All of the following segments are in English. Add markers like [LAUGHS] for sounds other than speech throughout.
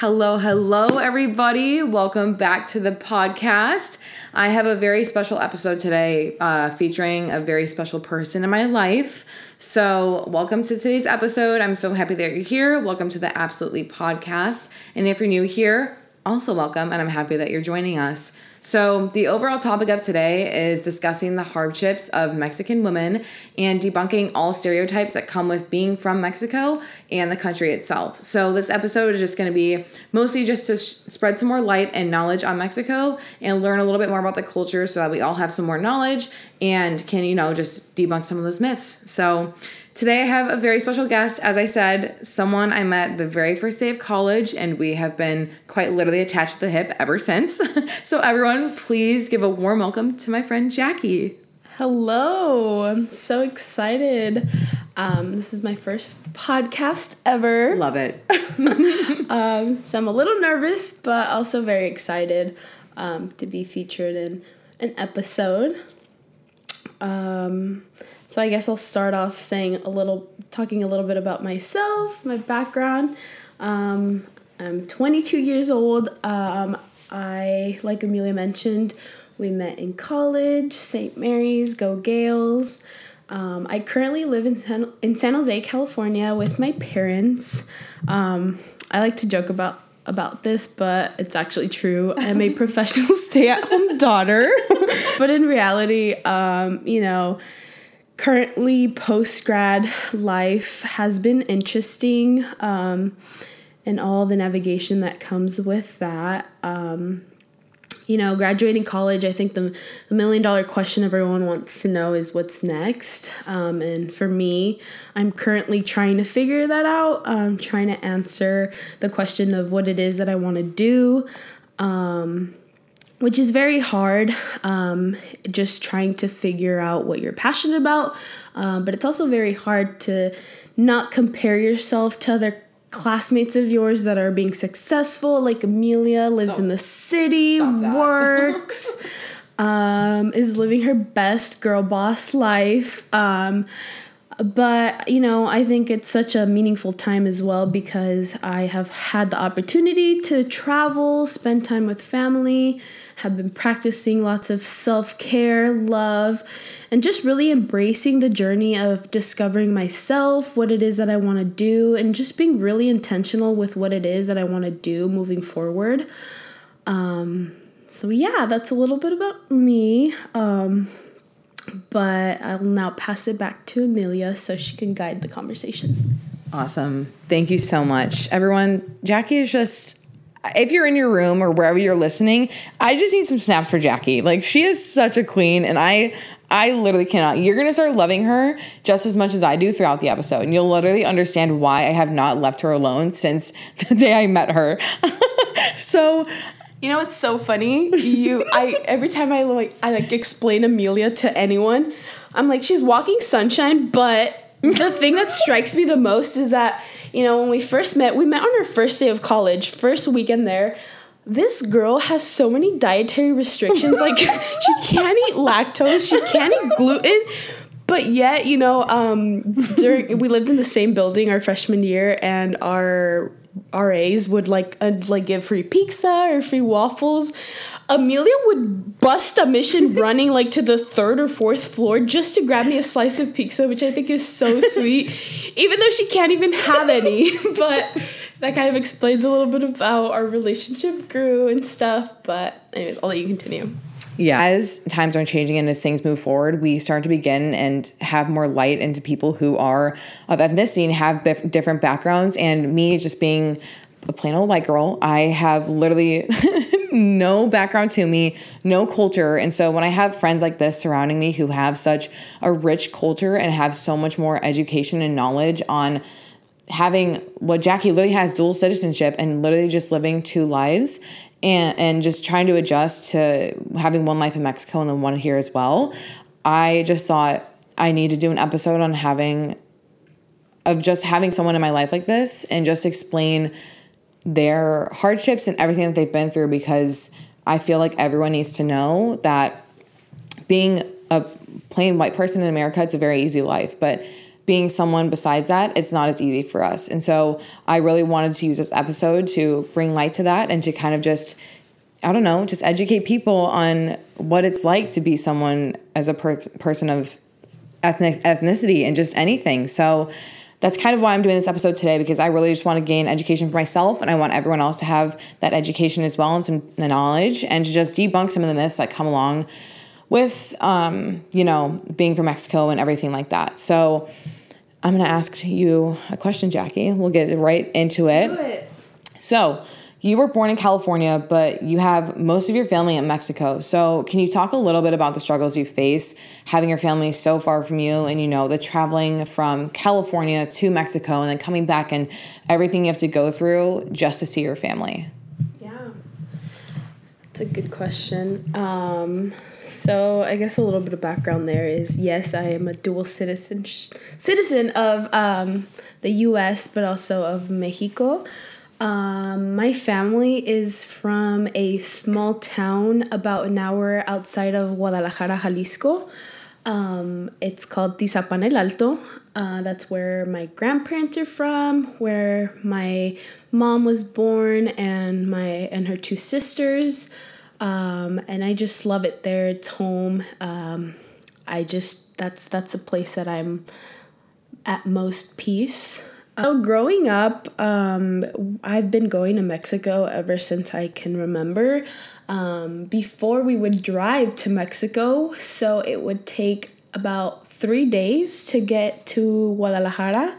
Hello, hello, everybody. Welcome back to the podcast. I have a very special episode today uh, featuring a very special person in my life. So, welcome to today's episode. I'm so happy that you're here. Welcome to the Absolutely Podcast. And if you're new here, also welcome, and I'm happy that you're joining us. So, the overall topic of today is discussing the hardships of Mexican women and debunking all stereotypes that come with being from Mexico and the country itself. So, this episode is just going to be mostly just to sh- spread some more light and knowledge on Mexico and learn a little bit more about the culture so that we all have some more knowledge and can, you know, just debunk some of those myths. So, Today, I have a very special guest. As I said, someone I met the very first day of college, and we have been quite literally attached to the hip ever since. [LAUGHS] so, everyone, please give a warm welcome to my friend Jacquie. Hello, I'm so excited. Um, this is my first podcast ever. Love it. [LAUGHS] um, so, I'm a little nervous, but also very excited um, to be featured in an episode. Um, so I guess I'll start off saying a little, talking a little bit about myself, my background. Um, I'm 22 years old. Um, I, like Amelia mentioned, we met in college, St. Mary's, Go Gaels. Um, I currently live in San, in San Jose, California, with my parents. Um, I like to joke about about this, but it's actually true. I'm a [LAUGHS] professional stay-at-home daughter, [LAUGHS] but in reality, um, you know currently post grad life has been interesting um, and all the navigation that comes with that. Um, you know, graduating college, I think the, the million dollar question everyone wants to know is what's next. Um, and for me, I'm currently trying to figure that out. I'm trying to answer the question of what it is that I want to do. Um, which is very hard, um, just trying to figure out what you're passionate about. Um, but it's also very hard to not compare yourself to other classmates of yours that are being successful. Like Amelia lives oh, in the city, works, [LAUGHS] um, is living her best girl boss life. Um, but you know i think it's such a meaningful time as well because i have had the opportunity to travel spend time with family have been practicing lots of self-care love and just really embracing the journey of discovering myself what it is that i want to do and just being really intentional with what it is that i want to do moving forward. Um, so yeah that's a little bit about me. Um, but I'll now pass it back to Amelia so she can guide the conversation. Awesome. Thank you so much. Everyone, Jacquie is just if you're in your room or wherever you're listening, I just need some snaps for Jacquie. Like she is such a queen and I I literally cannot. You're going to start loving her just as much as I do throughout the episode and you'll literally understand why I have not left her alone since [LAUGHS] the day I met her. [LAUGHS] so, you know what's so funny? You I every time I like I like explain Amelia to anyone, I'm like she's walking sunshine, but the thing that strikes me the most is that, you know, when we first met, we met on our first day of college, first weekend there. This girl has so many dietary restrictions. Like, [LAUGHS] she can't eat lactose, she can't eat gluten, but yet, you know, um, during we lived in the same building our freshman year, and our RAs would like uh, like give free pizza or free waffles. Amelia would bust a mission [LAUGHS] running like to the third or fourth floor just to grab me a slice of pizza, which I think is so [LAUGHS] sweet, even though she can't even have any. [LAUGHS] but that kind of explains a little bit about our relationship grew and stuff. But anyways, I'll let you continue yeah. As times are changing and as things move forward we start to begin and have more light into people who are of ethnicity and have bif- different backgrounds. And me just being a plain old white girl i have literally [LAUGHS] no background to me no culture. And so when i have friends like this surrounding me who have such a rich culture and have so much more education and knowledge on having what Jacquie literally has dual citizenship and literally just living two lives and and just trying to adjust to having one life in Mexico and then one here as well. I just thought I need to do an episode on having of just having someone in my life like this and just explain their hardships and everything that they've been through because I feel like everyone needs to know that being a plain white person in America it's a very easy life, but being someone besides that, it's not as easy for us. And so I really wanted to use this episode to bring light to that and to kind of just, I don't know, just educate people on what it's like to be someone as a per- person of ethnic ethnicity and just anything. So that's kind of why I'm doing this episode today because I really just want to gain education for myself and I want everyone else to have that education as well and some knowledge and to just debunk some of the myths that come along with um, you know, being from Mexico and everything like that. So I'm going to ask you a question, Jacquie. We'll get right into it. it. So, you were born in California, but you have most of your family in Mexico. So, can you talk a little bit about the struggles you face having your family so far from you and you know, the traveling from California to Mexico and then coming back and everything you have to go through just to see your family? Yeah. It's a good question. Um, so I guess a little bit of background there is yes, I am a dual citizen citizen of um, the U.S. but also of Mexico. Um, my family is from a small town about an hour outside of Guadalajara, Jalisco. Um, it's called Tizapan el Alto. Uh, that's where my grandparents are from, where my mom was born, and my and her two sisters. Um, and I just love it there. It's home. Um, I just that's that's a place that I'm at most peace. So growing up, um, I've been going to Mexico ever since I can remember. Um, before we would drive to Mexico, so it would take about three days to get to Guadalajara.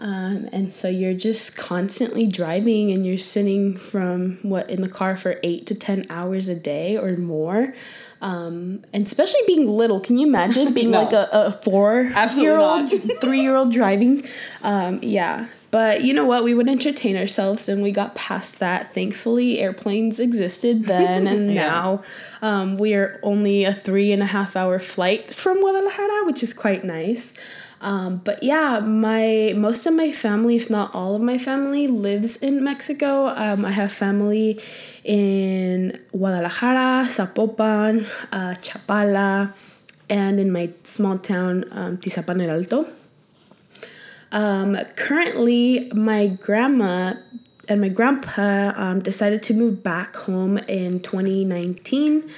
Um, and so you're just constantly driving and you're sitting from what in the car for eight to 10 hours a day or more. Um, and especially being little, can you imagine [LAUGHS] being no. like a, a four year old, [LAUGHS] three year old driving? Um, yeah. But you know what? We would entertain ourselves and we got past that. Thankfully, airplanes existed [LAUGHS] then, and yeah. now um, we are only a three and a half hour flight from Guadalajara, which is quite nice. Um, but yeah, my most of my family, if not all of my family, lives in Mexico. Um, I have family in Guadalajara, Zapopan, uh, Chapala, and in my small town, um, Tizapan el Alto. Um, currently, my grandma and my grandpa um, decided to move back home in 2019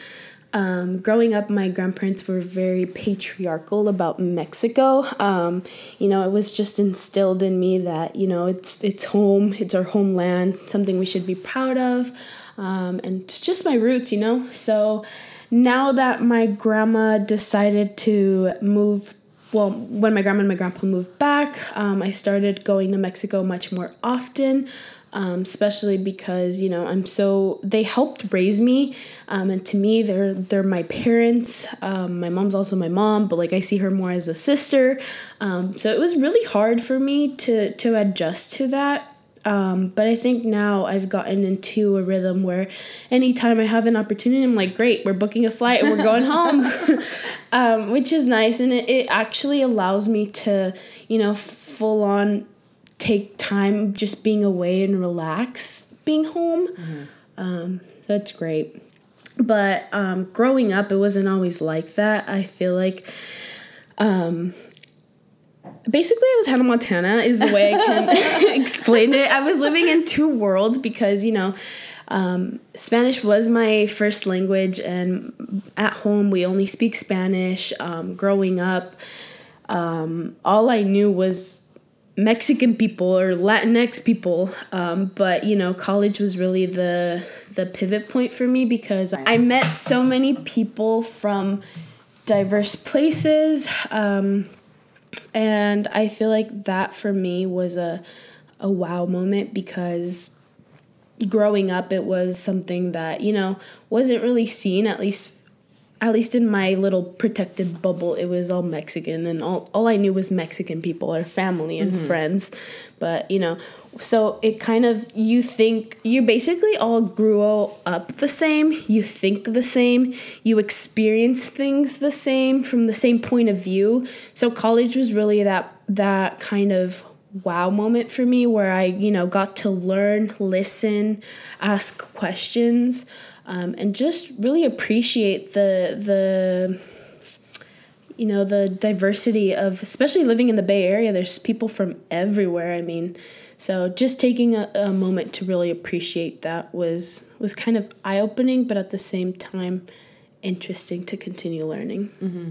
um, growing up, my grandparents were very patriarchal about Mexico. Um, you know, it was just instilled in me that you know it's it's home, it's our homeland, something we should be proud of, um, and just my roots. You know, so now that my grandma decided to move well, when my grandma and my grandpa moved back, um, I started going to Mexico much more often um, especially because you know I'm so they helped raise me, um, and to me they're they're my parents. Um, my mom's also my mom, but like I see her more as a sister. Um, so it was really hard for me to to adjust to that. Um, but I think now I've gotten into a rhythm where anytime I have an opportunity, I'm like, great, we're booking a flight and we're going home, [LAUGHS] um, which is nice. And it, it actually allows me to, you know, full on take time just being away and relax being home. Mm-hmm. Um, so that's great. But um, growing up, it wasn't always like that. I feel like um, basically I was Hannah Montana is the way I can [LAUGHS] [LAUGHS] explain it. I was living in two worlds because you know um, Spanish was my first language, and at home we only speak Spanish. Um, growing up, um, all I knew was Mexican people or Latinx people, um, but you know, college was really the the pivot point for me because I met so many people from diverse places, um, and I feel like that for me was a a wow moment because growing up it was something that you know wasn't really seen at least at least in my little protected bubble, it was all Mexican, and all, all I knew was Mexican people or family and mm-hmm. friends. But, you know, so it kind of, you think, you basically all grew up the same, you think the same, you experience things the same from the same point of view. So college was really that, that kind of wow moment for me where I, you know, got to learn, listen, ask questions um, and just really appreciate the the you know the diversity of especially living in the bay area there's people from everywhere i mean. So just taking a, a moment to really appreciate that was was kind of eye-opening but at the same time interesting to continue learning. Mm-hmm.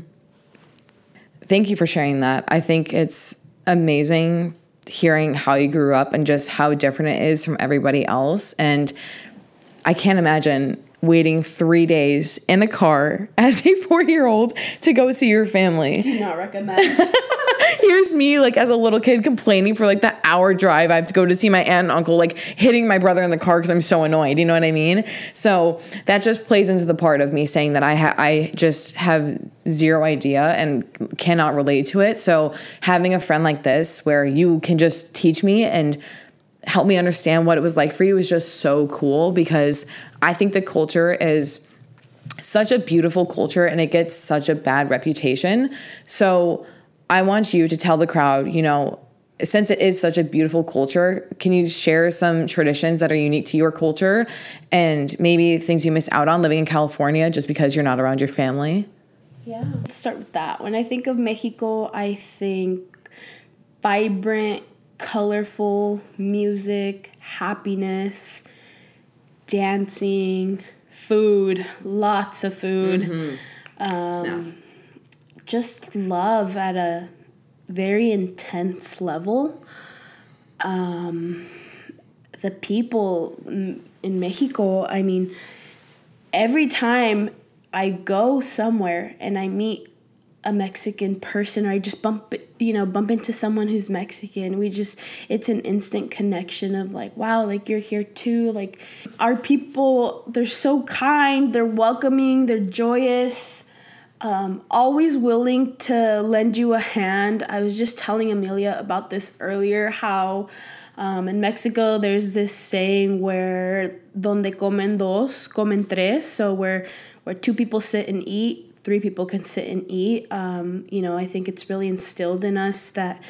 thank you for sharing that. I think it's amazing hearing how you grew up and just how different it is from everybody else. And i can't imagine waiting three days in a car [LAUGHS] as a four year old to go see your family. Do not recommend. [LAUGHS] Here's me, like, as a little kid complaining for like the hour drive I have to go to see my aunt and uncle, like hitting my brother in the car because I'm so annoyed. You know what I mean? So that just plays into the part of me saying that I, ha- I just have zero idea and cannot relate to it. So having a friend like this where you can just teach me and help me understand what it was like for you is just so cool because I think the culture is such a beautiful culture and it gets such a bad reputation. So I want you to tell the crowd, you know, since it is such a beautiful culture, can you share some traditions that are unique to your culture and maybe things you miss out on living in California just because you're not around your family? Yeah. Let's start with that. When I think of Mexico, I think vibrant, colorful music, happiness, dancing, food, lots of food. Mm-hmm. Um, just love at a very intense level. Um, the people in Mexico, I mean, every time I go somewhere and I meet a Mexican person or I just bump you know bump into someone who's Mexican. We just it's an instant connection of like wow like you're here too. Like our people they're so kind they're welcoming they're joyous. Um, always willing to lend you a hand. I was just telling Amelia about this earlier how um, in Mexico there's this saying where donde comen dos comen tres. So where where two people sit and eat three people can sit and eat. Um, you know, I think it's really instilled in us that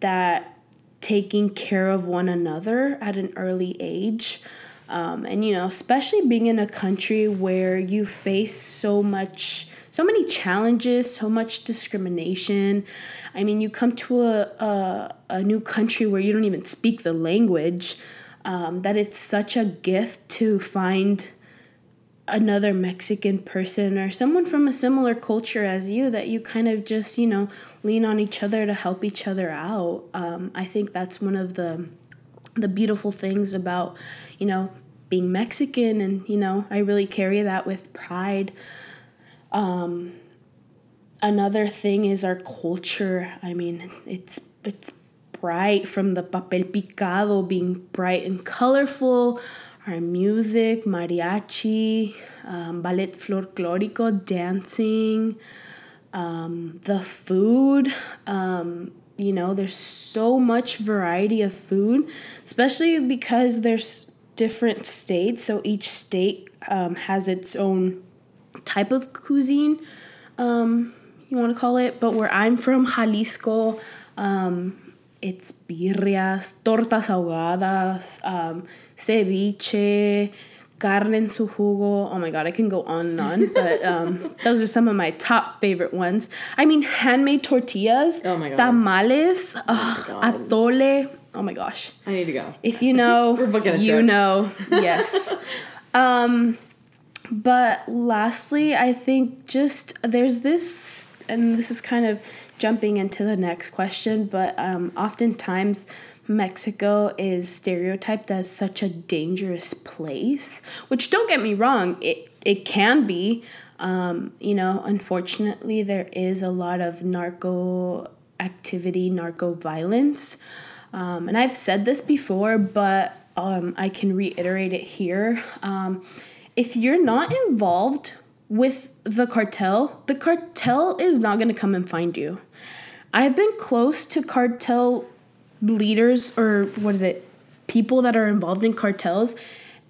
that taking care of one another at an early age. Um, and you know, especially being in a country where you face so much, so many challenges, so much discrimination. I mean, you come to a a, a new country where you don't even speak the language. Um, that it's such a gift to find another Mexican person or someone from a similar culture as you that you kind of just, you know, lean on each other to help each other out. Um, I think that's one of the the beautiful things about, you know, being Mexican and, you know, I really carry that with pride. Um, another thing is our culture. I mean, it's it's bright from the papel picado being bright and colorful our music, mariachi, um, ballet folklorico, dancing, um, the food. Um, you know, there's so much variety of food, especially because there's different states. So each state um, has its own type of cuisine, um, you want to call it. But where I'm from, Jalisco, um, it's birrias, tortas ahogadas, ceviche, carne en su jugo. Oh my god, I can go on and on, but [LAUGHS] um, those are some of my top favorite ones. I mean, handmade tortillas, oh my god, tamales, oh atole. Oh my gosh, I need to go. If you know, [LAUGHS] We're booking a you know. [LAUGHS] Yes. um, but lastly, I think just there's this, and this is kind of jumping into the next question, but um, oftentimes Mexico is stereotyped as such a dangerous place, which don't get me wrong, it, it can be. Um, you know, unfortunately, there is a lot of narco activity, narco violence. Um, and I've said this before, but um, I can reiterate it here. Um, if you're not involved with the cartel, the cartel is not going to come and find you. I've been close to cartel leaders or what is it? People that are involved in cartels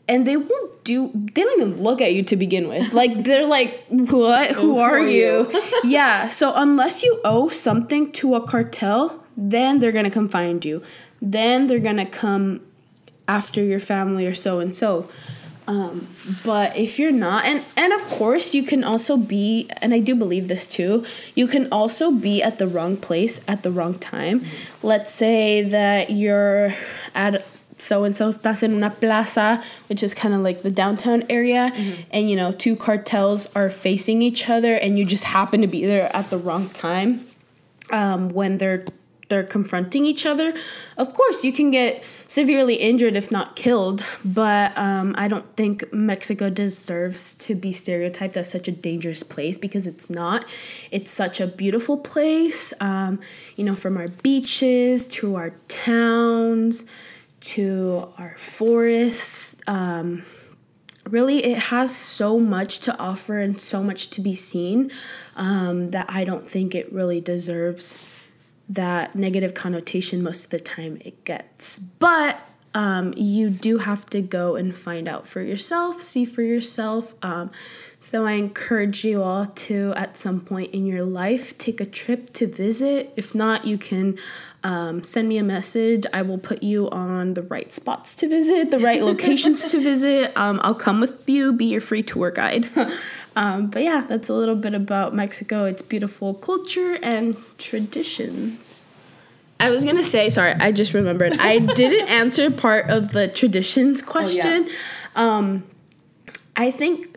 and they won't do they don't even look at you to begin with. Like [LAUGHS] they're like, "What? Who are you?" [LAUGHS] yeah, so unless you owe something to a cartel, then they're to come find you. Then they're to come after your family or so and so. Um, but if you're not, and and of course you can also be, and I do believe this too. You can also be at the wrong place at the wrong time. Mm-hmm. Let's say that you're at so and so estás en una plaza, which is kind of like the downtown area, mm-hmm. and you know two cartels are facing each other, and you just happen to be there at the wrong time um, when they're they're confronting each other. Of course, you can get severely injured if not killed, but um, I don't think Mexico deserves to be stereotyped as such a dangerous place because it's not. It's such a beautiful place, um, you know, from our beaches to our towns to our forests. Um, really, it has so much to offer and so much to be seen um, that I don't think it really deserves that negative connotation most of the time it gets. But um, you do have to go and find out for yourself, see for yourself. Um, so I encourage you all to, at some point in your life, take a trip to visit. If not, you can um, send me a message. I will put you on the right spots to visit, the right locations to [LAUGHS] visit. Um, I'll come with you, be your free tour guide. [LAUGHS] Um, but yeah, that's a little bit about Mexico, its beautiful culture and traditions. I was gonna say, sorry, I just remembered. I [LAUGHS] didn't answer part of the traditions question. Oh, yeah. um, I think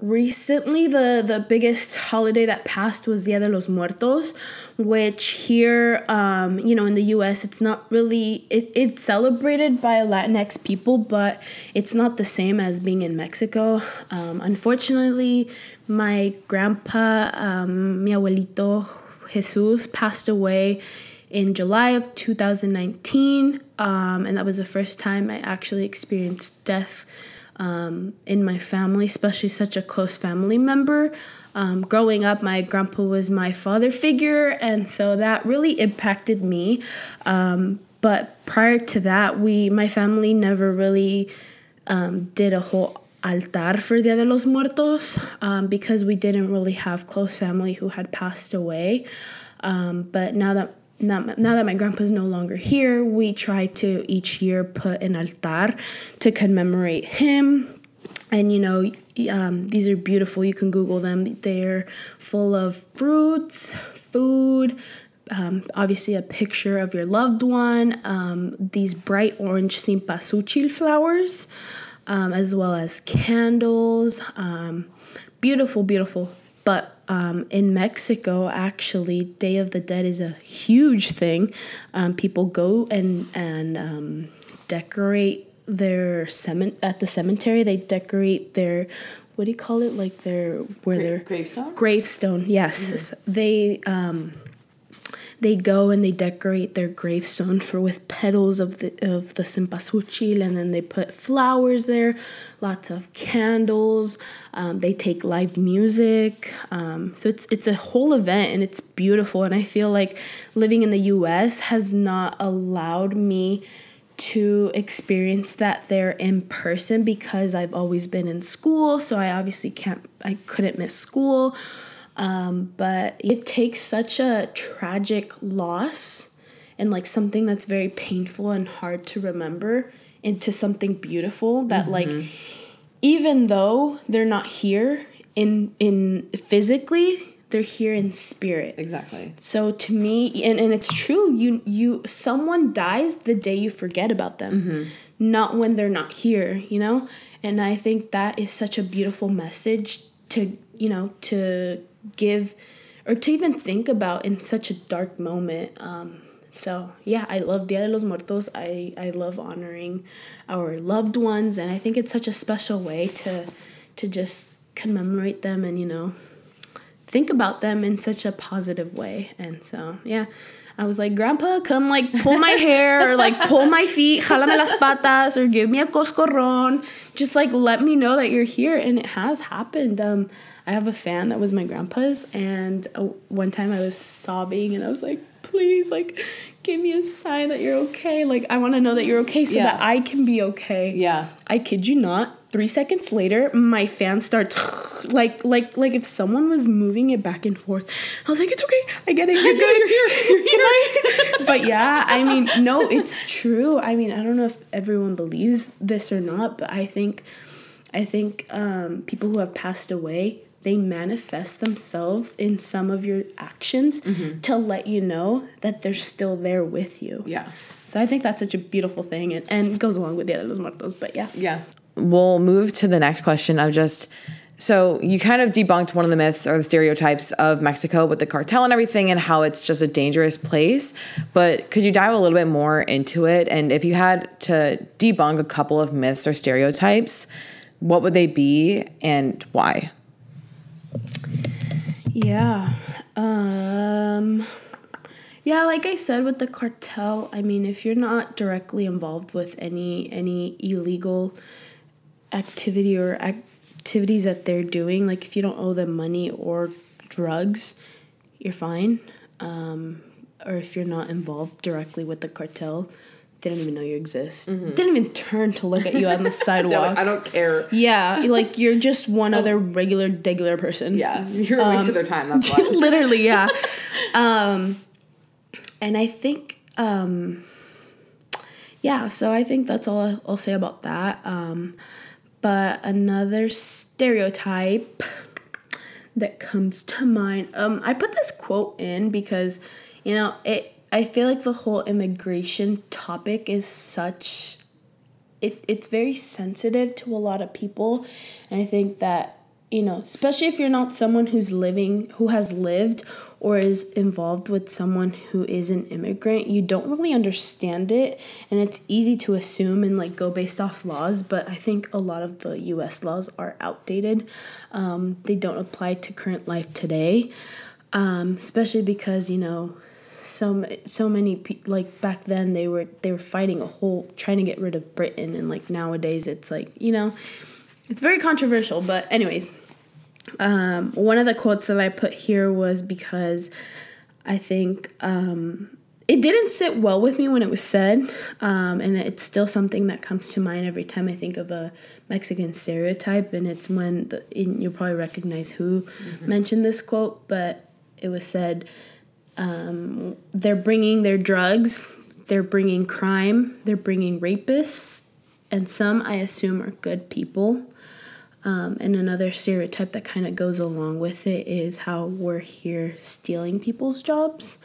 recently the the biggest holiday that passed was Dia de los Muertos, which here, um, you know, in the U.S. it's not really it, it's celebrated by Latinx people, but it's not the same as being in Mexico. Um, unfortunately, my grandpa, um, mi abuelito Jesus, passed away in July of 2019, um, and that was the first time I actually experienced death um, in my family, especially such a close family member. Um, growing up, my grandpa was my father figure, and so that really impacted me. Um, but prior to that, we, my family, never really um, did a whole altar for Dia de los Muertos um, because we didn't really have close family who had passed away. Um, but now that now, now that my grandpa's no longer here, we try to each year put an altar to commemorate him. And you know, um, these are beautiful. You can Google them. They're full of fruits, food, um, obviously a picture of your loved one, um, these bright orange cempasúchil flowers, um, as well as candles. Um, beautiful, beautiful. But um, in Mexico, actually, Day of the Dead is a huge thing. Um, people go and and um, decorate their cement at the cemetery. They decorate their what do you call it? Like their where Gra- their gravestone. Gravestone, yes. Mm-hmm. They um, they go and they decorate their gravestone for with petals of the of the cempasúchil and then they put flowers there lots of candles um, they take live music um, so it's it's a whole event and it's beautiful and i feel like living in the us has not allowed me to experience that there in person because i've always been in school so i obviously can't i couldn't miss school um, but it takes such a tragic loss and like something that's very painful and hard to remember into something beautiful that mm-hmm. like even though they're not here in in physically they're here in spirit exactly so to me and, and it's true you you someone dies the day you forget about them mm-hmm. not when they're not here you know and i think that is such a beautiful message to you know to give or to even think about in such a dark moment. Um, so yeah, I love Dia de los Muertos. I, I love honoring our loved ones and I think it's such a special way to to just commemorate them and you know think about them in such a positive way. And so yeah. I was like, Grandpa, come like pull my hair or like pull my feet, jalame las patas, or give me a coscorron. Just like let me know that you're here. And it has happened. Um, I have a fan that was my grandpa's, and uh, one time I was sobbing and I was like, please, like, give me a sign that you're okay. Like, I want to know that you're okay so yeah. that I can be okay. Yeah. I kid you not. Three seconds later, my fan starts [SIGHS] like like like if someone was moving it back and forth. I was like, it's okay. I get it. You're [LAUGHS] good. [LAUGHS] You're here. You're here. but yeah, I mean, no, it's true. I mean, I don't know if everyone believes this or not, but I think I think um, people who have passed away they manifest themselves in some of your actions mm-hmm. to let you know that they're still there with you. Yeah. So I think that's such a beautiful thing and, and goes along with the other Los Muertos, but yeah. Yeah. We'll move to the next question of just so you kind of debunked one of the myths or the stereotypes of Mexico with the cartel and everything and how it's just a dangerous place. But could you dive a little bit more into it? And if you had to debunk a couple of myths or stereotypes, what would they be and why? Yeah. Um yeah, like I said with the cartel, I mean, if you're not directly involved with any any illegal activity or activities that they're doing, like if you don't owe them money or drugs, you're fine. Um, or if you're not involved directly with the cartel, they don't even know you exist. Mm-hmm. Didn't even turn to look at you on the [LAUGHS] sidewalk. I don't care. Yeah, like you're just one other regular, regular person. Yeah, you're a waste um, of their time. That's why. [LAUGHS] literally, yeah. um, and I think, um, yeah. So I think that's all I'll say about that. Um, but another stereotype that comes to mind. Um, I put this quote in because, you know, it I feel like the whole immigration topic is such it, it's very sensitive to a lot of people and I think that you know, especially if you're not someone who's living who has lived or is involved with someone who is an immigrant, you don't really understand it and it's easy to assume and like go based off laws, but I think a lot of the US laws are outdated. Um, they don't apply to current life today. Um, especially because, you know, so so many like back then they were they were fighting a whole trying to get rid of Britain and like nowadays it's like you know it's very controversial but anyways um, one of the quotes that I put here was because I think um, it didn't sit well with me when it was said um, and it's still something that comes to mind every time I think of a Mexican stereotype and it's when the, you'll probably recognize who mm-hmm. mentioned this quote but it was said um, they're bringing their drugs, they're bringing crime, they're bringing rapists, and some I assume are good people. Um, and another stereotype that kind of goes along with it is how we're here stealing people's jobs.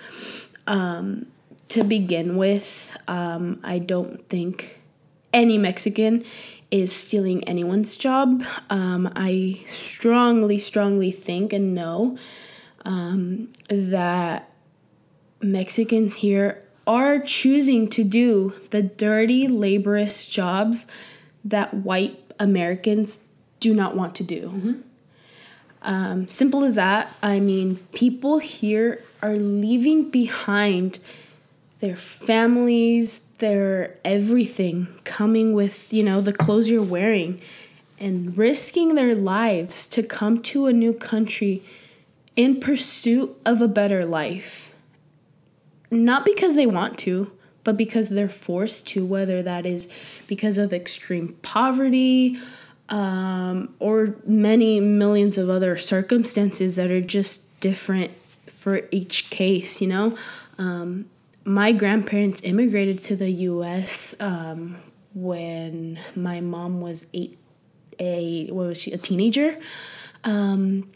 Um, to begin with, um, I don't think any Mexican is stealing anyone's job. Um, I strongly, strongly think and know um, that Mexicans here are choosing to do the dirty, laborious jobs that white Americans do not want to do. Mm-hmm. Um, simple as that. I mean, people here are leaving behind their families, their everything, coming with, you know, the clothes you're wearing, and risking their lives to come to a new country in pursuit of a better life not because they want to, but because they're forced to, whether that is because of extreme poverty um, or many millions of other circumstances that are just different for each case, you know? Um, my grandparents immigrated to the US um, when my mom was eight, a, what was she, a teenager? Um,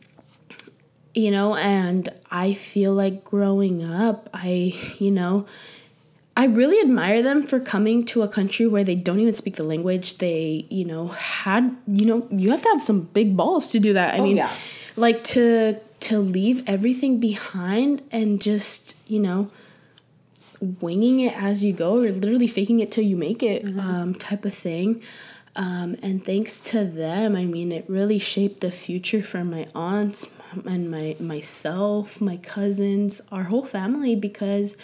you know, and I feel like growing up, I, you know, I really admire them for coming to a country where they don't even speak the language. They, you know, had, you know, you have to have some big balls to do that. I oh, mean, yeah. like to to leave everything behind and just, you know, winging it as you go or literally faking it till you make it mm-hmm. um, type of thing. Um, and thanks to them, I mean, it really shaped the future for my aunts, and my myself, my cousins, our whole family because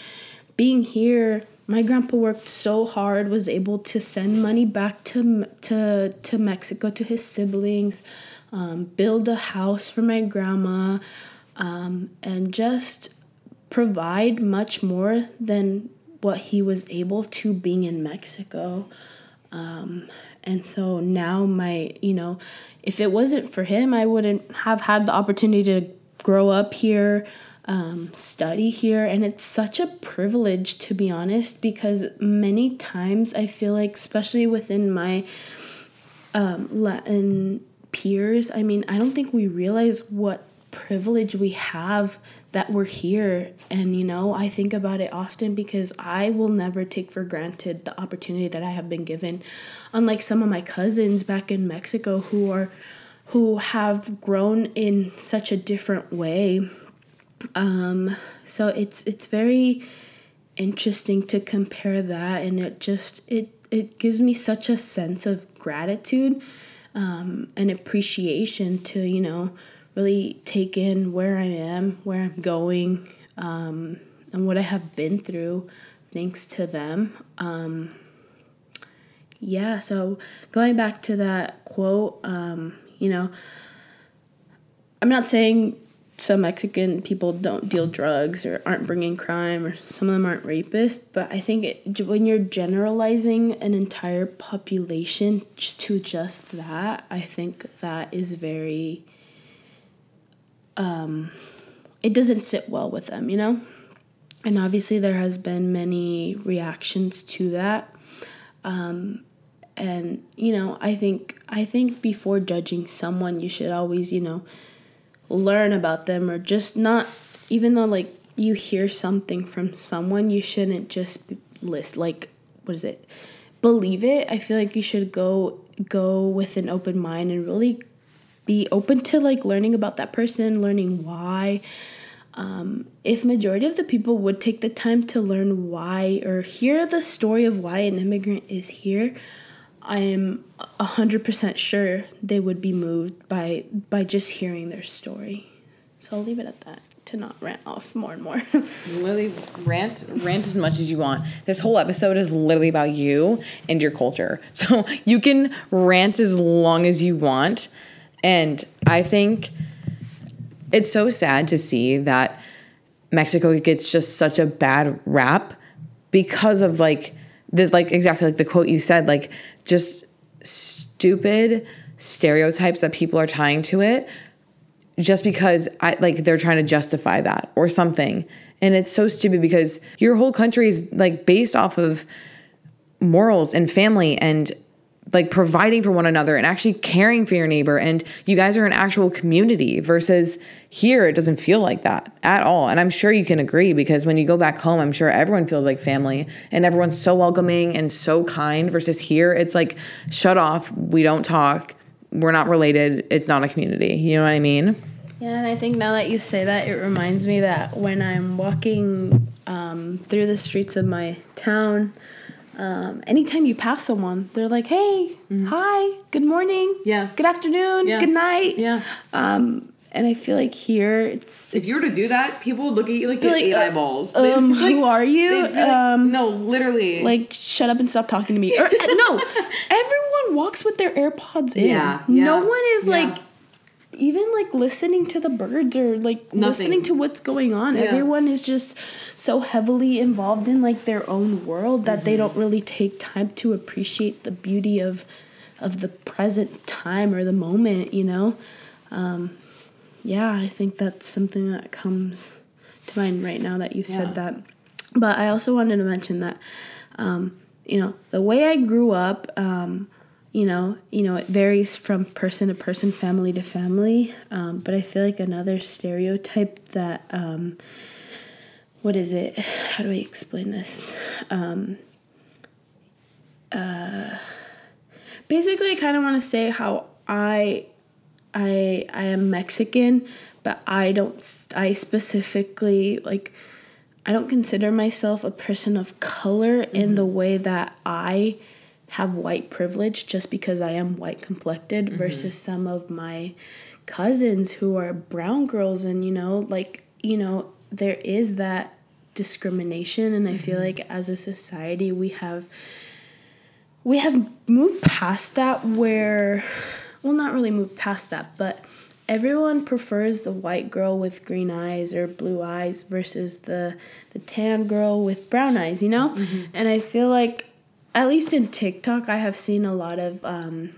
being here my grandpa worked so hard was able to send money back to to to Mexico to his siblings um, build a house for my grandma um, and just provide much more than what he was able to being in Mexico. Um, and so now my you know if it wasn't for him, I wouldn't have had the opportunity to grow up here, um, study here. And it's such a privilege, to be honest, because many times I feel like, especially within my um, Latin peers, I mean, I don't think we realize what privilege we have that we're here. And, you know, I think about it often because I will never take for granted the opportunity that I have been given. Unlike some of my cousins back in Mexico who are who have grown in such a different way. Um, so it's it's very interesting to compare that and it just it it gives me such a sense of gratitude um, and appreciation to you know really take in where I am, where I'm going, um, and what I have been through thanks to them. Um, yeah, so going back to that quote, um, you know, I'm not saying some Mexican people don't deal drugs or aren't bringing crime or some of them aren't rapists, but I think it, when you're generalizing an entire population to just that, I think that is very um it doesn't sit well with them, you know? And obviously there has been many reactions to that. Um and you know, I think I think before judging someone, you should always, you know, learn about them or just not even though like you hear something from someone you shouldn't just list like what is it? Believe it. I feel like you should go go with an open mind and really be open to like learning about that person learning why. Um, if majority of the people would take the time to learn why or hear the story of why an immigrant is here I am 100% sure they would be moved by by just hearing their story. So I'll leave it at that to not rant off more and more. [LAUGHS] literally rant rant as much as you want. This whole episode is literally about you and your culture. [LAUGHS] So you can rant as long as you want. And I think it's so sad to see that Mexico gets just such a bad rap because of like this like exactly like the quote you said like just stupid stereotypes that people are tying to it just because I like they're trying to justify that or something. And it's so stupid because your whole country is like based off of morals and family and like providing for one another and actually caring for your neighbor. And you guys are an actual community versus here it doesn't feel like that at all. And i'm sure you can agree because when you go back home i'm sure everyone feels like family and everyone's so welcoming and so kind versus here. It's like shut off. We don't talk. We're not related. It's not a community. You know what i mean? Yeah and i think now that you say that it reminds me that when i'm walking um, through the streets of my town um, anytime you pass someone, they're like, "Hey, mm-hmm. hi, good morning, yeah, good afternoon, yeah. good night, yeah." Um, and I feel like here, it's, if you were to do that, people would look at you like, like eight uh, eyeballs. Um, like, who are you? Like, um, no, literally, like shut up and stop talking to me. Or, [LAUGHS] no, everyone walks with their AirPods in. Yeah, yeah no one is yeah. like even like listening to the birds or like Nothing. listening to what's going on. Yeah. Everyone is just so heavily involved in like their own world that mm-hmm. they don't really take time to appreciate the beauty of of the present time or the moment, you know. Um, yeah, I think that's something that comes to mind right now that you yeah. said that. But I also wanted to mention that um, you know, the way I grew up um, you know you know it varies from person to person family to family. Um, but i feel like another stereotype that um, what is it? How do i explain this? Um, uh, basically i kind of want to say how i i i am mexican but i don't i specifically like i don't consider myself a person of color mm-hmm. in the way that i have white privilege just because I am white complected mm-hmm. versus some of my cousins who are brown girls and you know like you know there is that discrimination and I mm-hmm. feel like as a society we have we have moved past that where well not really moved past that but everyone prefers the white girl with green eyes or blue eyes versus the the tan girl with brown eyes you know mm-hmm. and I feel like at least in TikTok, I have seen a lot of um,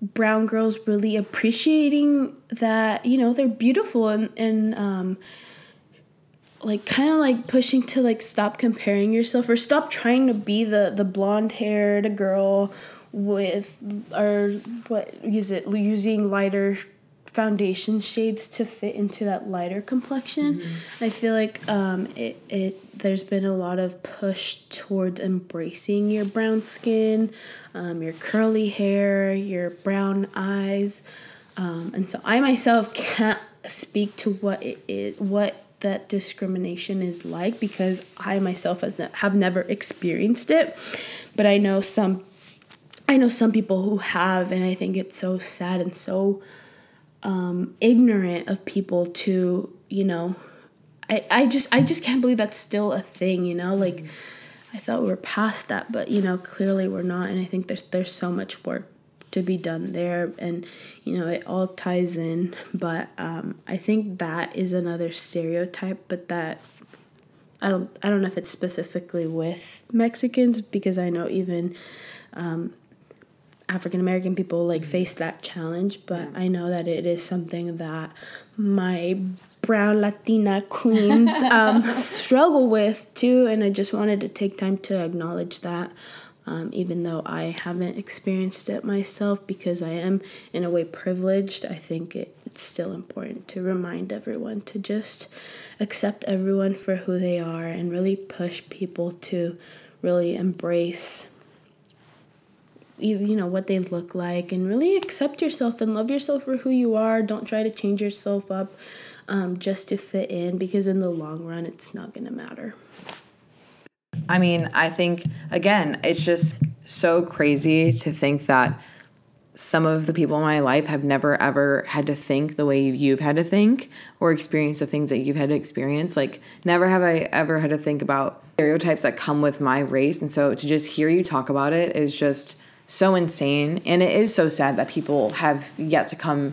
brown girls really appreciating that you know they're beautiful and and um, like kind of like pushing to like stop comparing yourself or stop trying to be the the blonde haired girl with or what is it using lighter foundation shades to fit into that lighter complexion. Mm-hmm. I feel like um, it, it there's been a lot of push towards embracing your brown skin, um, your curly hair, your brown eyes, um, and so I myself can't speak to what it is, what that discrimination is like because I myself has have never experienced it, but I know some. I know some people who have, and I think it's so sad and so um, ignorant of people to you know I, I just I just can't believe that's still a thing you know? Like I thought we were past that but you know clearly we're not and I think there's there's so much work to be done there and you know it all ties in. But um, I think that is another stereotype but that I don't I don't know if it's specifically with Mexicans because I know even um, African American people like face that challenge, but I know that it is something that my brown Latina queens [LAUGHS] um, struggle with too, and I just wanted to take time to acknowledge that. Um, even though I haven't experienced it myself because I am in a way privileged, I think it, it's still important to remind everyone to just accept everyone for who they are and really push people to really embrace you, you know what they look like and really accept yourself and love yourself for who you are don't try to change yourself up um, just to fit in because in the long run it's not going to matter i mean i think again it's just so crazy to think that some of the people in my life have never ever had to think the way you've had to think or experience the things that you've had to experience. Like, never have I ever had to think about stereotypes that come with my race. And so to just hear you talk about it is just so insane. And it is so sad that people have yet to come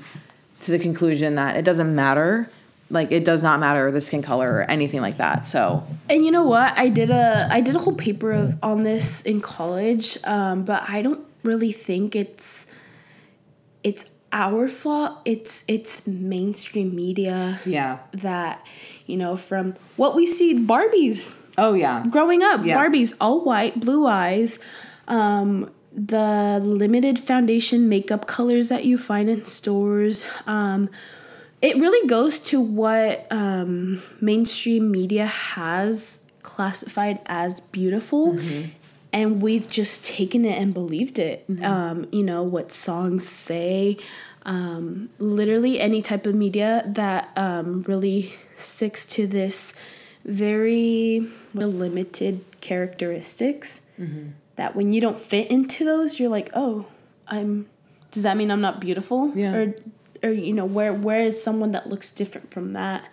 to the conclusion that it doesn't matter. Like it does not matter the skin color or anything like that. So And you know what? I did a I did a whole paper of on this in college, um, but I don't really think it's it's our fault. It's it's mainstream media. Yeah. That, you know, from what we see Barbies. Oh yeah. Growing up, yeah. Barbies all white, blue eyes. Um, the limited foundation makeup colors that you find in stores. Um, it really goes to what um, mainstream media has classified as beautiful. Mm-hmm. And we've just taken it and believed it. Mm-hmm. Um, you know, what songs say, um, literally any type of media that um, really sticks to this very limited characteristics. Mm-hmm that when you don't fit into those, you're like, oh, I'm. Does that mean I'm not beautiful? Yeah. Or, or you know, where where is someone that looks different from that?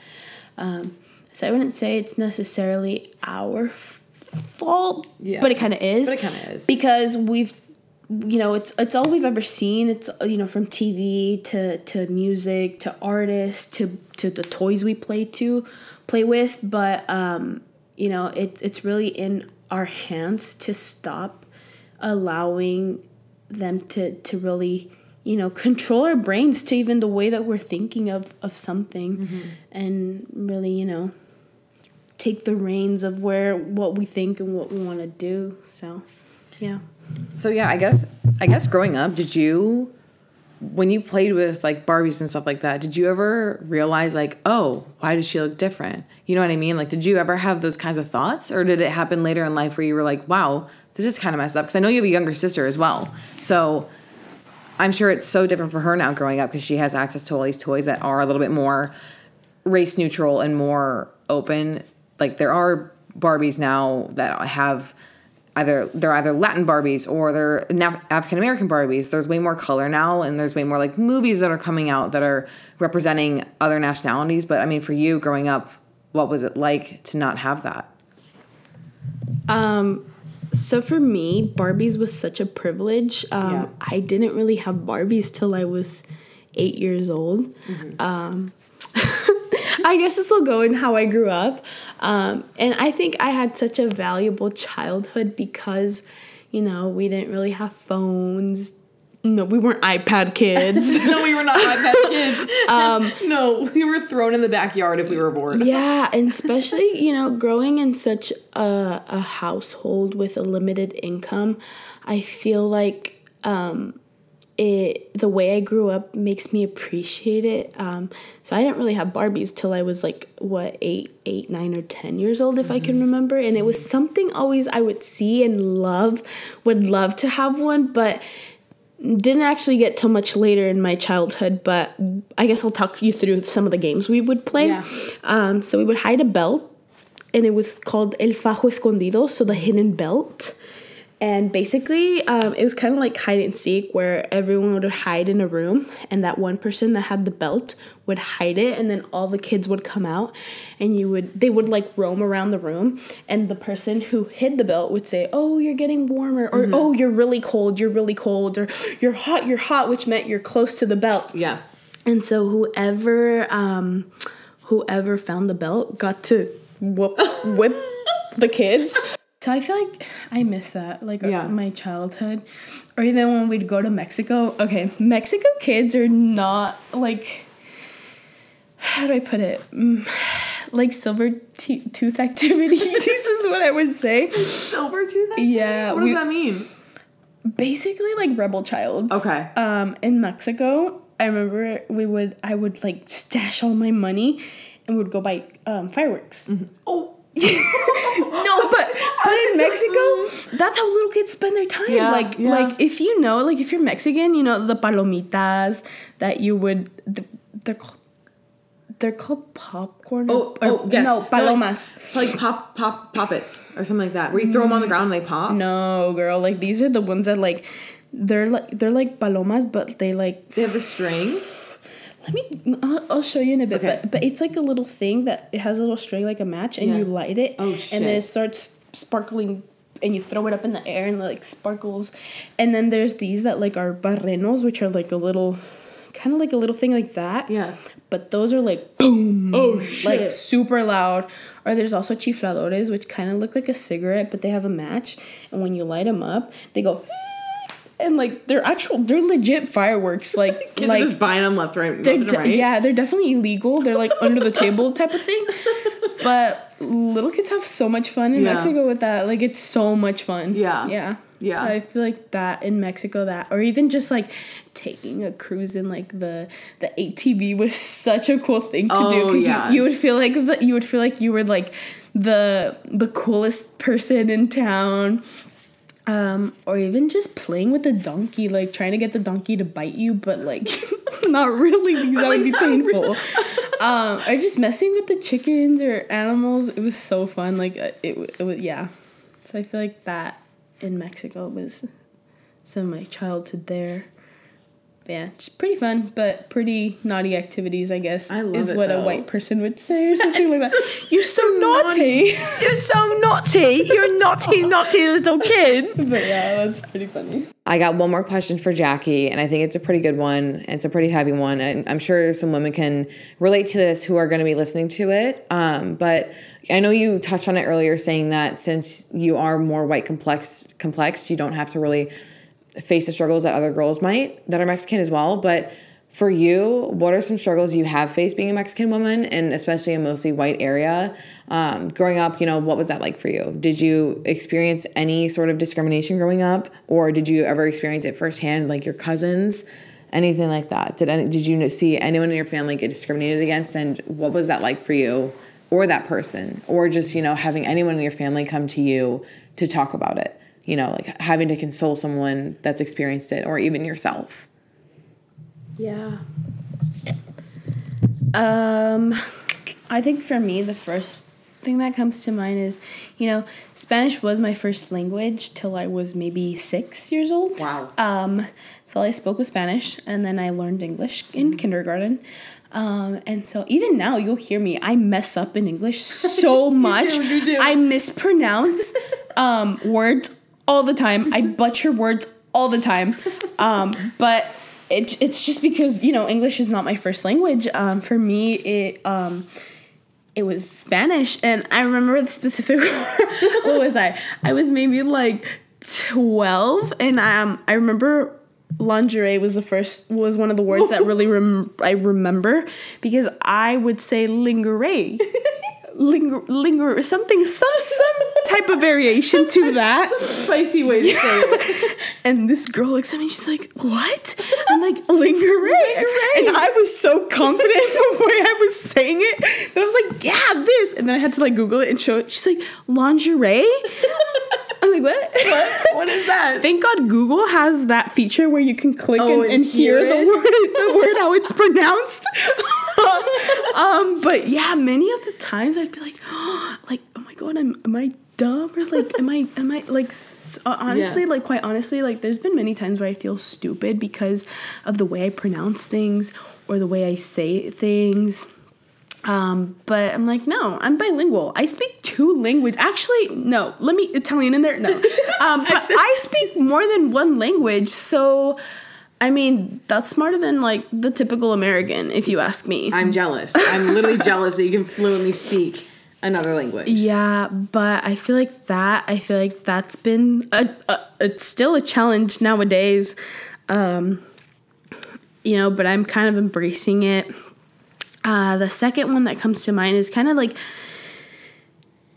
Um, so I wouldn't say it's necessarily our f- fault, yeah. but it kind of is. But it kind of is because we've you know it's it's all we've ever seen it's you know from tv to to music to artists to to the toys we play to play with but um you know it, it's really in our hands to stop allowing them to to really you know control our brains to even the way that we're thinking of of something mm-hmm. and really you know take the reins of where what we think and what we want to do so yeah so yeah i guess i guess growing up did you when you played with like Barbies and stuff like that, did you ever realize like, oh, why does she look different? You know what I mean? Like, did you ever have those kinds of thoughts, or did it happen later in life where you were like, wow, this is kind of messed up? Because I know you have a younger sister as well, so I'm sure it's so different for her now growing up because she has access to all these toys that are a little bit more race neutral and more open. Like there are Barbies now that have either they're either Latin Barbies or they're African American Barbies. There's way more color now, and there's way more like movies that are coming out that are representing other nationalities. But I mean, for you growing up, what was it like to not have that? Um, so for me, Barbies was such a privilege. Um, yeah. I didn't really have Barbies till I was eight years old. Mm-hmm. Um, [LAUGHS] I guess this will go in how I grew up. Um, and I think I had such a valuable childhood because, you know, we didn't really have phones. No, we weren't iPad kids. [LAUGHS] no, we were not iPad [LAUGHS] kids. Um, no, we were thrown in the backyard if we were bored. Yeah, and especially, you know, growing in such a, a household with a limited income, I feel like um, it the way I grew up makes me appreciate it. Um, so I didn't really have Barbies till I was like what eight, eight, nine, or ten years old, if I can remember. And it was something always I would see and love, would love to have one, but didn't actually get till much later in my childhood. But I guess I'll talk you through some of the games we would play. Yeah. Um, so we would hide a belt, and it was called El Fajo Escondido, so the hidden belt. And basically, um, it was kind of like hide and seek, where everyone would hide in a room, and that one person that had the belt would hide it, and then all the kids would come out, and you would they would like roam around the room, and the person who hid the belt would say, "Oh, you're getting warmer," or "Oh, you're really cold, you're really cold," or "You're hot, you're hot," which meant you're close to the belt. Yeah. And so whoever um whoever found the belt got to whoop [LAUGHS] whip the kids. So I feel like I miss that, like uh, Yeah. my childhood, or even when we'd go to Mexico. Okay, Mexico kids are not like how do I put it? Mm, like silver te- tooth activities. [LAUGHS] this is what I would say. Silver tooth. Yeah, What we- does that mean? basically like rebel childs. Okay. Um, in Mexico, I remember we would I would like stash all my money, and we would go buy um, fireworks. Oh. No, but but in [LAUGHS] Mexico, mm. that's how little kids spend their time. Yeah, like yeah. like if you know, like if you're Mexican, you know the palomitas that you would th- they're called, they're called popcorn. Oh, or, oh, yes. no palomas. Like, like pop, pop, poppets or something like that, where you throw them on the ground and they pop. No, girl, like these are the ones that like they're like they're like palomas, but they like They have a string. Let me. I'll, I'll show you in a bit, Okay. but but it's like a little thing that it has a little string like a match, and Yeah. you light it, Oh, and then it starts sparkling, and you throw it up in the air and it, like sparkles, and then there's these that like are barrenos, which are like a little, kind of like a little thing like that. Yeah. But those are like oh, boom, Oh, shit. like super loud. Or there's also chifladores, which kind of look like a cigarette, but they have a match, and when you light them up, they go. And like they're actual, they're legit fireworks. Like [LAUGHS] Kids like just buying them left, right, they're de- right. yeah, they're definitely illegal. They're like under the table type of thing. [LAUGHS] But little kids have so much fun in Yeah. Mexico with that. Like it's so much fun. Yeah. Yeah. Yeah. So I feel like that in Mexico that or even just like taking a cruise in like the the ATV was such a cool thing to do Oh, because yeah. you, you would feel like the, you would feel like you were like the the coolest person in town um, or even just playing with the donkey, like trying to get the donkey to bite you, but like [LAUGHS] not really because that would be [LAUGHS] painful. [LAUGHS] um, or just messing with the chickens or animals. It was so fun. Like uh, it, it was yeah. So I feel like that in Mexico was some of my childhood there. But yeah, it's pretty fun, but pretty naughty activities, I guess. I love is it, what though. a white person would say or something like that. [LAUGHS] You're so naughty. You're so naughty. You're a naughty, [LAUGHS] naughty little kid. But yeah, that's pretty funny. I got one more question for Jacquie, and I think it's a pretty good one. It's a pretty heavy one, and I'm sure some women can relate to this who are going to be listening to it. Um, but I know you touched on it earlier, saying that since you are more white complex, complex, you don't have to really face the struggles that other girls might that are Mexican as well. But for you, what are some struggles you have faced being a Mexican woman, and especially a mostly white area? Um, growing up, you know, what was that like for you? Did you experience any sort of discrimination growing up, or did you ever experience it firsthand, like your cousins, anything like that? Did any, did you see anyone in your family get discriminated against, and what was that like for you, or that person, or just you know having anyone in your family come to you to talk about it? You know, like having to console someone that's experienced it, or even yourself. Yeah. Um, I think for me, the first thing that comes to mind is, you know, Spanish was my first language till I was maybe six years old. Wow. Um, so I spoke with Spanish, and then I learned English in kindergarten. Um, and so even now you'll hear me, I mess up in English so [LAUGHS] much. do, you do. I mispronounce um, words all the time. I butcher [LAUGHS] words all the time. Um, but it, it's just because, you know, English is not my first language. Um, for me, it um, it was Spanish, and I remember the specific. [LAUGHS] what was I? I was maybe like twelve, and um, I remember lingerie was the first was one of the words that really [LAUGHS] rem- I remember because I would say lingerie. Linger, linger, something, some, some type of variation to [LAUGHS] that. Some Spicy way to say it. [LAUGHS] And this girl looks at me, she's like, What? I'm like, lingerie. And I was so confident in the way I was saying it that I was like, Yeah, this. And then I had to like Google it and show it. She's like, Lingerie? [LAUGHS] I'm like, What? What? What is that? Thank God Google has that feature where you can click Oh, and, and and hear, hear the word the word how it's pronounced. Um, but yeah, many of the times I'd be like, [GASPS] like, oh my god, I'm am I dumb or like am I am I like s- uh, honestly Yeah. like quite honestly like there's been many times where I feel stupid because of the way I pronounce things or the way I say things. Um, but I'm like, no, I'm bilingual. I speak two language. Actually, no, let me Italian in there. No, [LAUGHS] um, but I speak more than one language. So, I mean, that's smarter than like the typical American, if you ask me. I'm jealous. I'm literally [LAUGHS] jealous that you can fluently speak another language. Yeah, but I feel like that. I feel like that's been a, a it's still a challenge nowadays. Um, you know, but I'm kind of embracing it. Uh, the second one that comes to mind is kind of like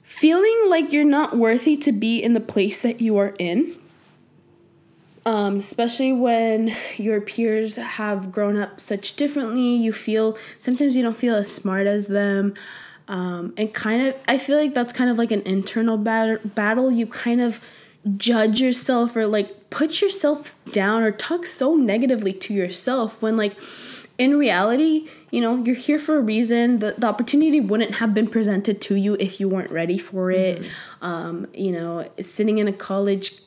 feeling like you're not worthy to be in the place that you are in. Um, especially when your peers have grown up such differently, you feel sometimes you don't feel as smart as them. Um, and kind of, I feel like that's kind of like an internal bat- battle. You kind of judge yourself or like put yourself down or talk so negatively to yourself when, like, in reality, you know, you're here for a reason. The, the opportunity wouldn't have been presented to you if you weren't ready for it. Um, you know, sitting in a college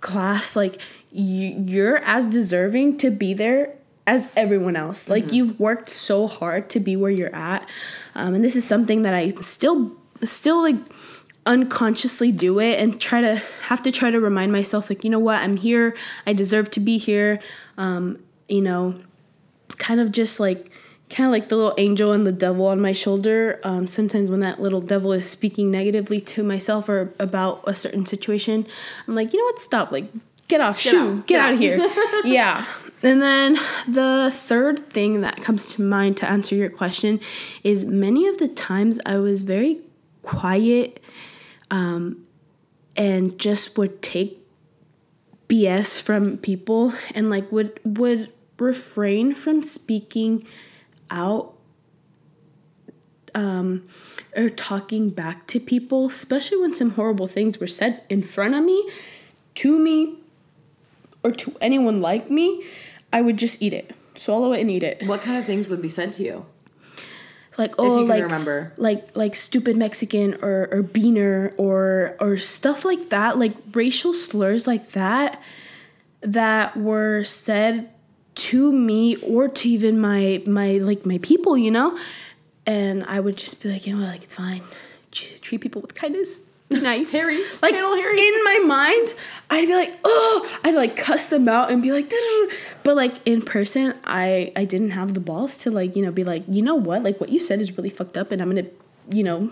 class like you're as deserving to be there as everyone else. Like you've worked so hard to be where you're at um, and this is something that i still still like unconsciously do it and try to have to try to remind myself like you know what? I'm here. I deserve to be here. Um, you know kind of just like kind of like the little angel and the devil on my shoulder. Um, sometimes when that little devil is speaking negatively to myself or about a certain situation i'm like you know what? Stop. Like get off shoo out, get, get out out. of here. [LAUGHS] Yeah. And then the third thing that comes to mind to answer your question is many of the times i was very quiet um, and just would take BS from people and like would would refrain from speaking out um or talking back to people, especially when some horrible things were said in front of me, to me, or to anyone like me, I would just eat it. Swallow it and eat it. What kind of things would be said to you? Like oh you can like remember. like like stupid Mexican or or beaner or or stuff like that, like racial slurs like that that were said to me or to even my my like my people, you know? And I would just be like, you know, like it's fine. Treat people with kindness. [LAUGHS] Nice. Harry, like channel Harry. in my mind, I'd be like, oh, I'd like cuss them out and be like, but like in person, I I didn't have the balls to like you know be like, you know what, like what you said is really fucked up, and I'm gonna, you know,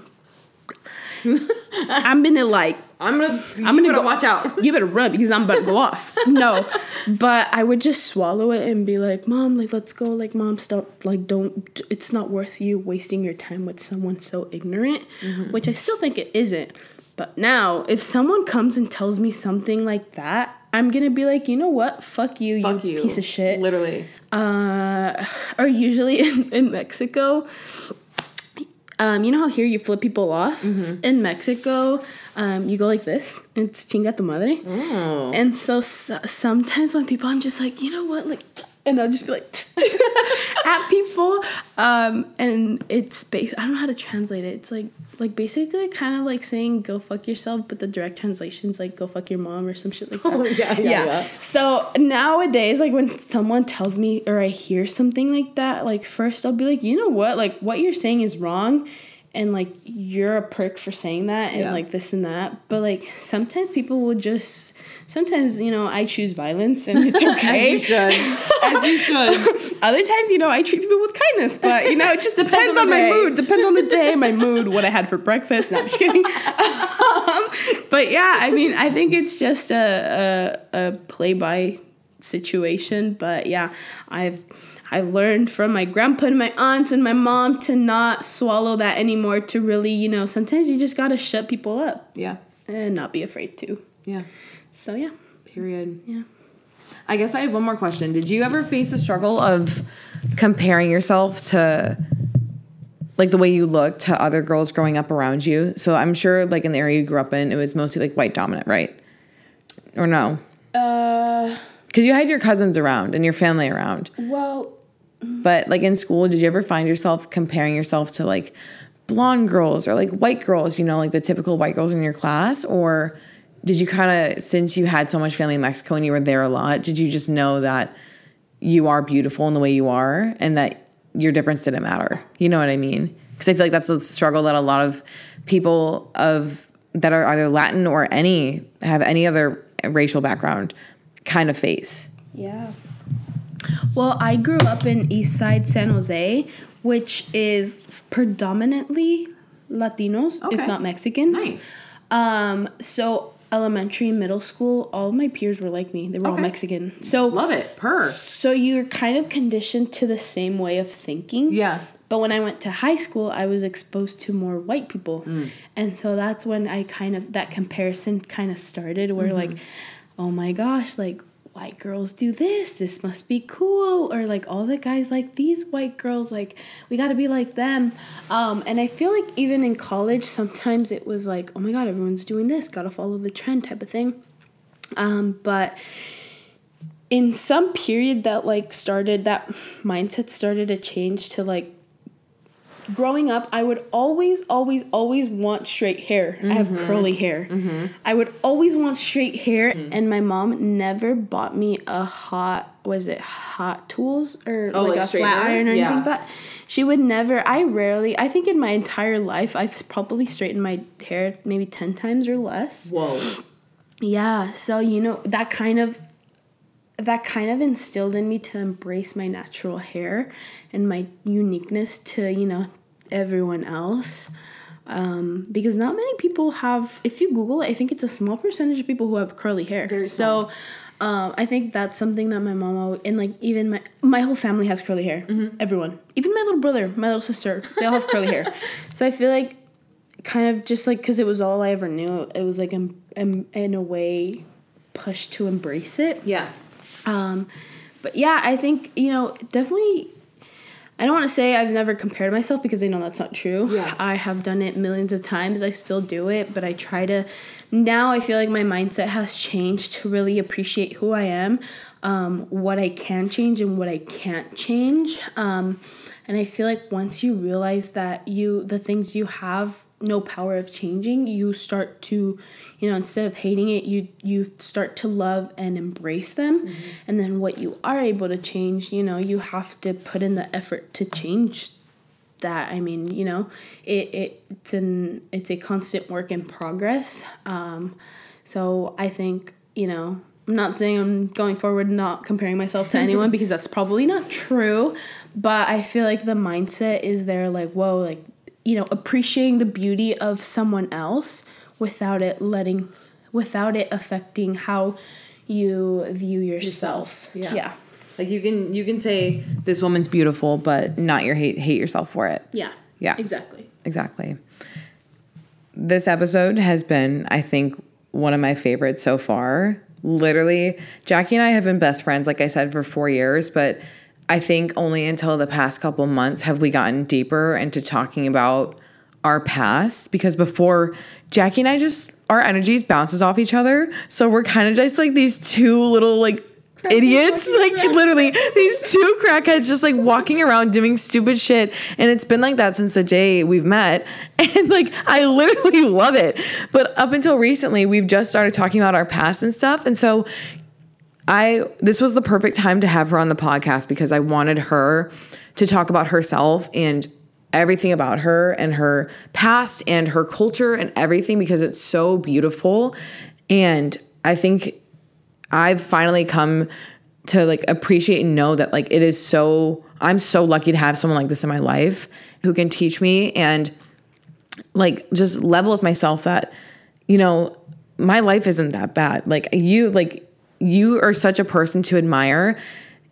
[LAUGHS] I'm gonna like I'm gonna. I'm gonna go watch out. [LAUGHS] You better run because I'm about to go off. No, but I would just swallow it and be like, "Mom, like let's go. Like, mom, stop. Like, don't. It's not worth you wasting your time with someone so ignorant." Mm-hmm. Which I still think it isn't. But now, if someone comes and tells me something like that, I'm gonna be like, you know what? Fuck you, Fuck you you, piece of shit. Literally. Uh, or usually [LAUGHS] in, in Mexico, um, you know how here you flip people off? In Mexico, um, you go like this. It's chinga tu madre. Oh. And so, s sometimes when people, I'm just like, you know what, like, and I'll just be like [LAUGHS] at people, um, and it's based. I don't know how to translate it. It's like like basically kind of like saying go fuck yourself, but the direct translation's like go fuck your mom or some shit like [LAUGHS] that. Oh, yeah, yeah, yeah. So nowadays, like when someone tells me or I hear something like that, like first I'll be like, you know what, like what you're saying is wrong, and like you're a prick for saying that, and Yeah. like this and that. But like sometimes people will just, sometimes you know I choose violence and it's okay. [LAUGHS] As you should. As you should. [LAUGHS] Other times, you know, I treat people with kindness, but you know, it just [LAUGHS] depends, on on, my mood. Depends on the day, my mood, what I had for breakfast. No, I'm just kidding. um, but yeah, I mean, I think it's just a a, a play by situation. But yeah, I've I've learned from my grandpa and my aunts and my mom to not swallow that anymore. To really, you know, sometimes you just gotta shut people up. Yeah. and not be afraid to. Yeah. So yeah, Period. yeah. I guess I have one more question. Did you ever face the struggle of comparing yourself to like the way you look to other girls growing up around you? So I'm sure like in the area you grew up in, it was mostly like white dominant, right? Or no? Uh, Because you had your cousins around and your family around. well, But like in school, did you ever find yourself comparing yourself to like blonde girls or like white girls, you know, like the typical white girls in your class? Or did you kind of, since you had so much family in Mexico and you were there a lot, did you just know that you are beautiful in the way you are and that your difference didn't matter? You know what I mean? Because I feel like that's a struggle that a lot of people of that are either Latin or any have any other racial background kind of face. yeah. Well, I grew up in East Side San Jose, which is predominantly Latinos, Okay. if not Mexicans. Nice. Um, so elementary, middle school, all my peers were like me. They were all Mexican. So Love it. Per. so you're kind of conditioned to the same way of thinking. Yeah. But when I went to high school, I was exposed to more white people. Mm. And so that's when I kind of, that comparison kind of started where, mm-hmm. like, oh my gosh, like, white girls do this, this must be cool. Or like, all the guys like these white girls, like, we gotta be like them. Um, and I feel like even in college, sometimes it was like, oh my god, everyone's doing this, gotta follow the trend type of thing. Um, but in some period that like started that mindset started to change to like growing up i would always always always want straight hair. I have mm-hmm. curly hair. Mm-hmm. I would always want straight hair and my mom never bought me a hot was it hot tools or Oh, like, like a flat iron or anything like that. She would never i rarely i think in my entire life i've probably straightened my hair maybe 10 times or less. Whoa. yeah, so you know that kind of that kind of instilled in me to embrace my natural hair and my uniqueness to, you know, everyone else. Um, because not many people have if you Google it, I think it's a small percentage of people who have curly hair. Very so um, I think that's something that my mom and like even my my whole family has curly hair. Everyone, even my little brother, my little sister, they all have curly hair. [LAUGHS] So I feel like kind of just like because it was all I ever knew, it was like in, in, in a way pushed to embrace it. Yeah. Um, but yeah, I think you know definitely. I don't want to say I've never compared myself because I know that's not true. Yeah. I have done it millions of times. I still do it, but I try to. Now I feel like my mindset has changed to really appreciate who I am, um, what I can change and what I can't change. Um, and I feel like once you realize that you the things you have no power of changing, you start to, you know, instead of hating it, you you start to love and embrace them. And then what you are able to change, you know, you have to put in the effort to change that. I mean, you know, it, it it's an it's a constant work in progress. Um, so I think, you know, I'm not saying I'm going forward not comparing myself to anyone [LAUGHS] because that's probably not true, but I feel like the mindset is there like, whoa, like, you know, appreciating the beauty of someone else without it letting without it affecting how you view yourself. Yeah. Yeah. Like you can you can say this woman's beautiful, but not your hate hate yourself for it. Yeah. Yeah. Exactly. Exactly. This episode has been, I think, one of my favorites so far. Literally, Jacquie and I have been best friends, like I said, for four years, but I think only until the past couple months have we gotten deeper into talking about our past because before Jacquie and I just our energies bounces off each other. So we're kind of just like these two little like idiots [LAUGHS] like literally these two crackheads just like walking around doing stupid shit. And it's been like that since the day we've met. [LAUGHS] And like i literally [LAUGHS] love it. But up until recently we've just started talking about our past and stuff. And so i this was the perfect time to have her on the podcast because i wanted her to talk about herself and everything about her and her past and her culture and everything because it's so beautiful and i think I've finally come to like appreciate and know that like it is so I'm so lucky to have someone like this in my life who can teach me and like just level with myself that you know my life isn't that bad. Like you like you are such a person to admire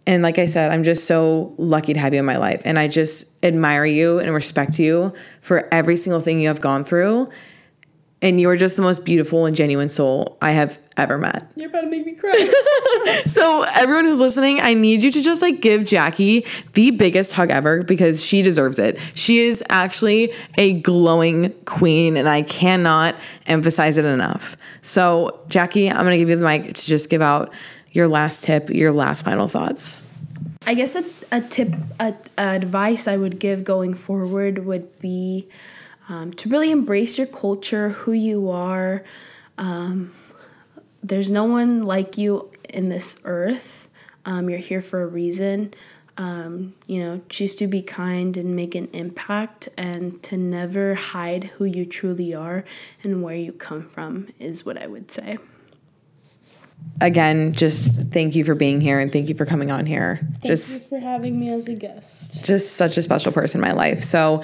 and like I said, I'm just so lucky to have you in my life and I just admire you and respect you for every single thing you have gone through and you are just the most beautiful and genuine soul I have ever met. You're about to make me cry. [LAUGHS] So everyone who's listening, I need you to just like give Jacquie the biggest hug ever because she deserves it. She is actually a glowing queen and I cannot emphasize it enough. So Jacquie, I'm going to give you the mic to just give out your last tip, your last final thoughts. I guess a, a tip, a, advice I would give going forward would be um, to really embrace your culture, who you are. Um, there's no one like you in this earth. Um, you're here for a reason. Um, you know, choose to be kind and make an impact, and to never hide who you truly are and where you come from, is what I would say. Again, just thank you for being here and thank you for coming on here. just you for having me as a guest. just such a special person in my life. So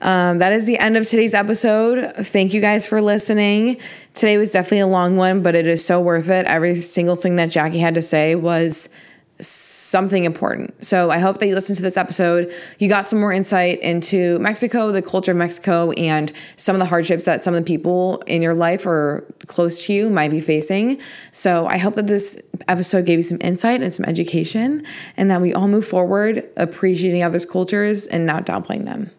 um, that is the end of today's episode. Thank you guys for listening. Today was definitely a long one, but it is so worth it. Every single thing that Jacquie had to say was something important. So I hope that you listened to this episode. You got some more insight into Mexico, the culture of Mexico, and some of the hardships that some of the people in your life or close to you might be facing. So I hope that this episode gave you some insight and some education, and that we all move forward appreciating others' cultures and not downplaying them.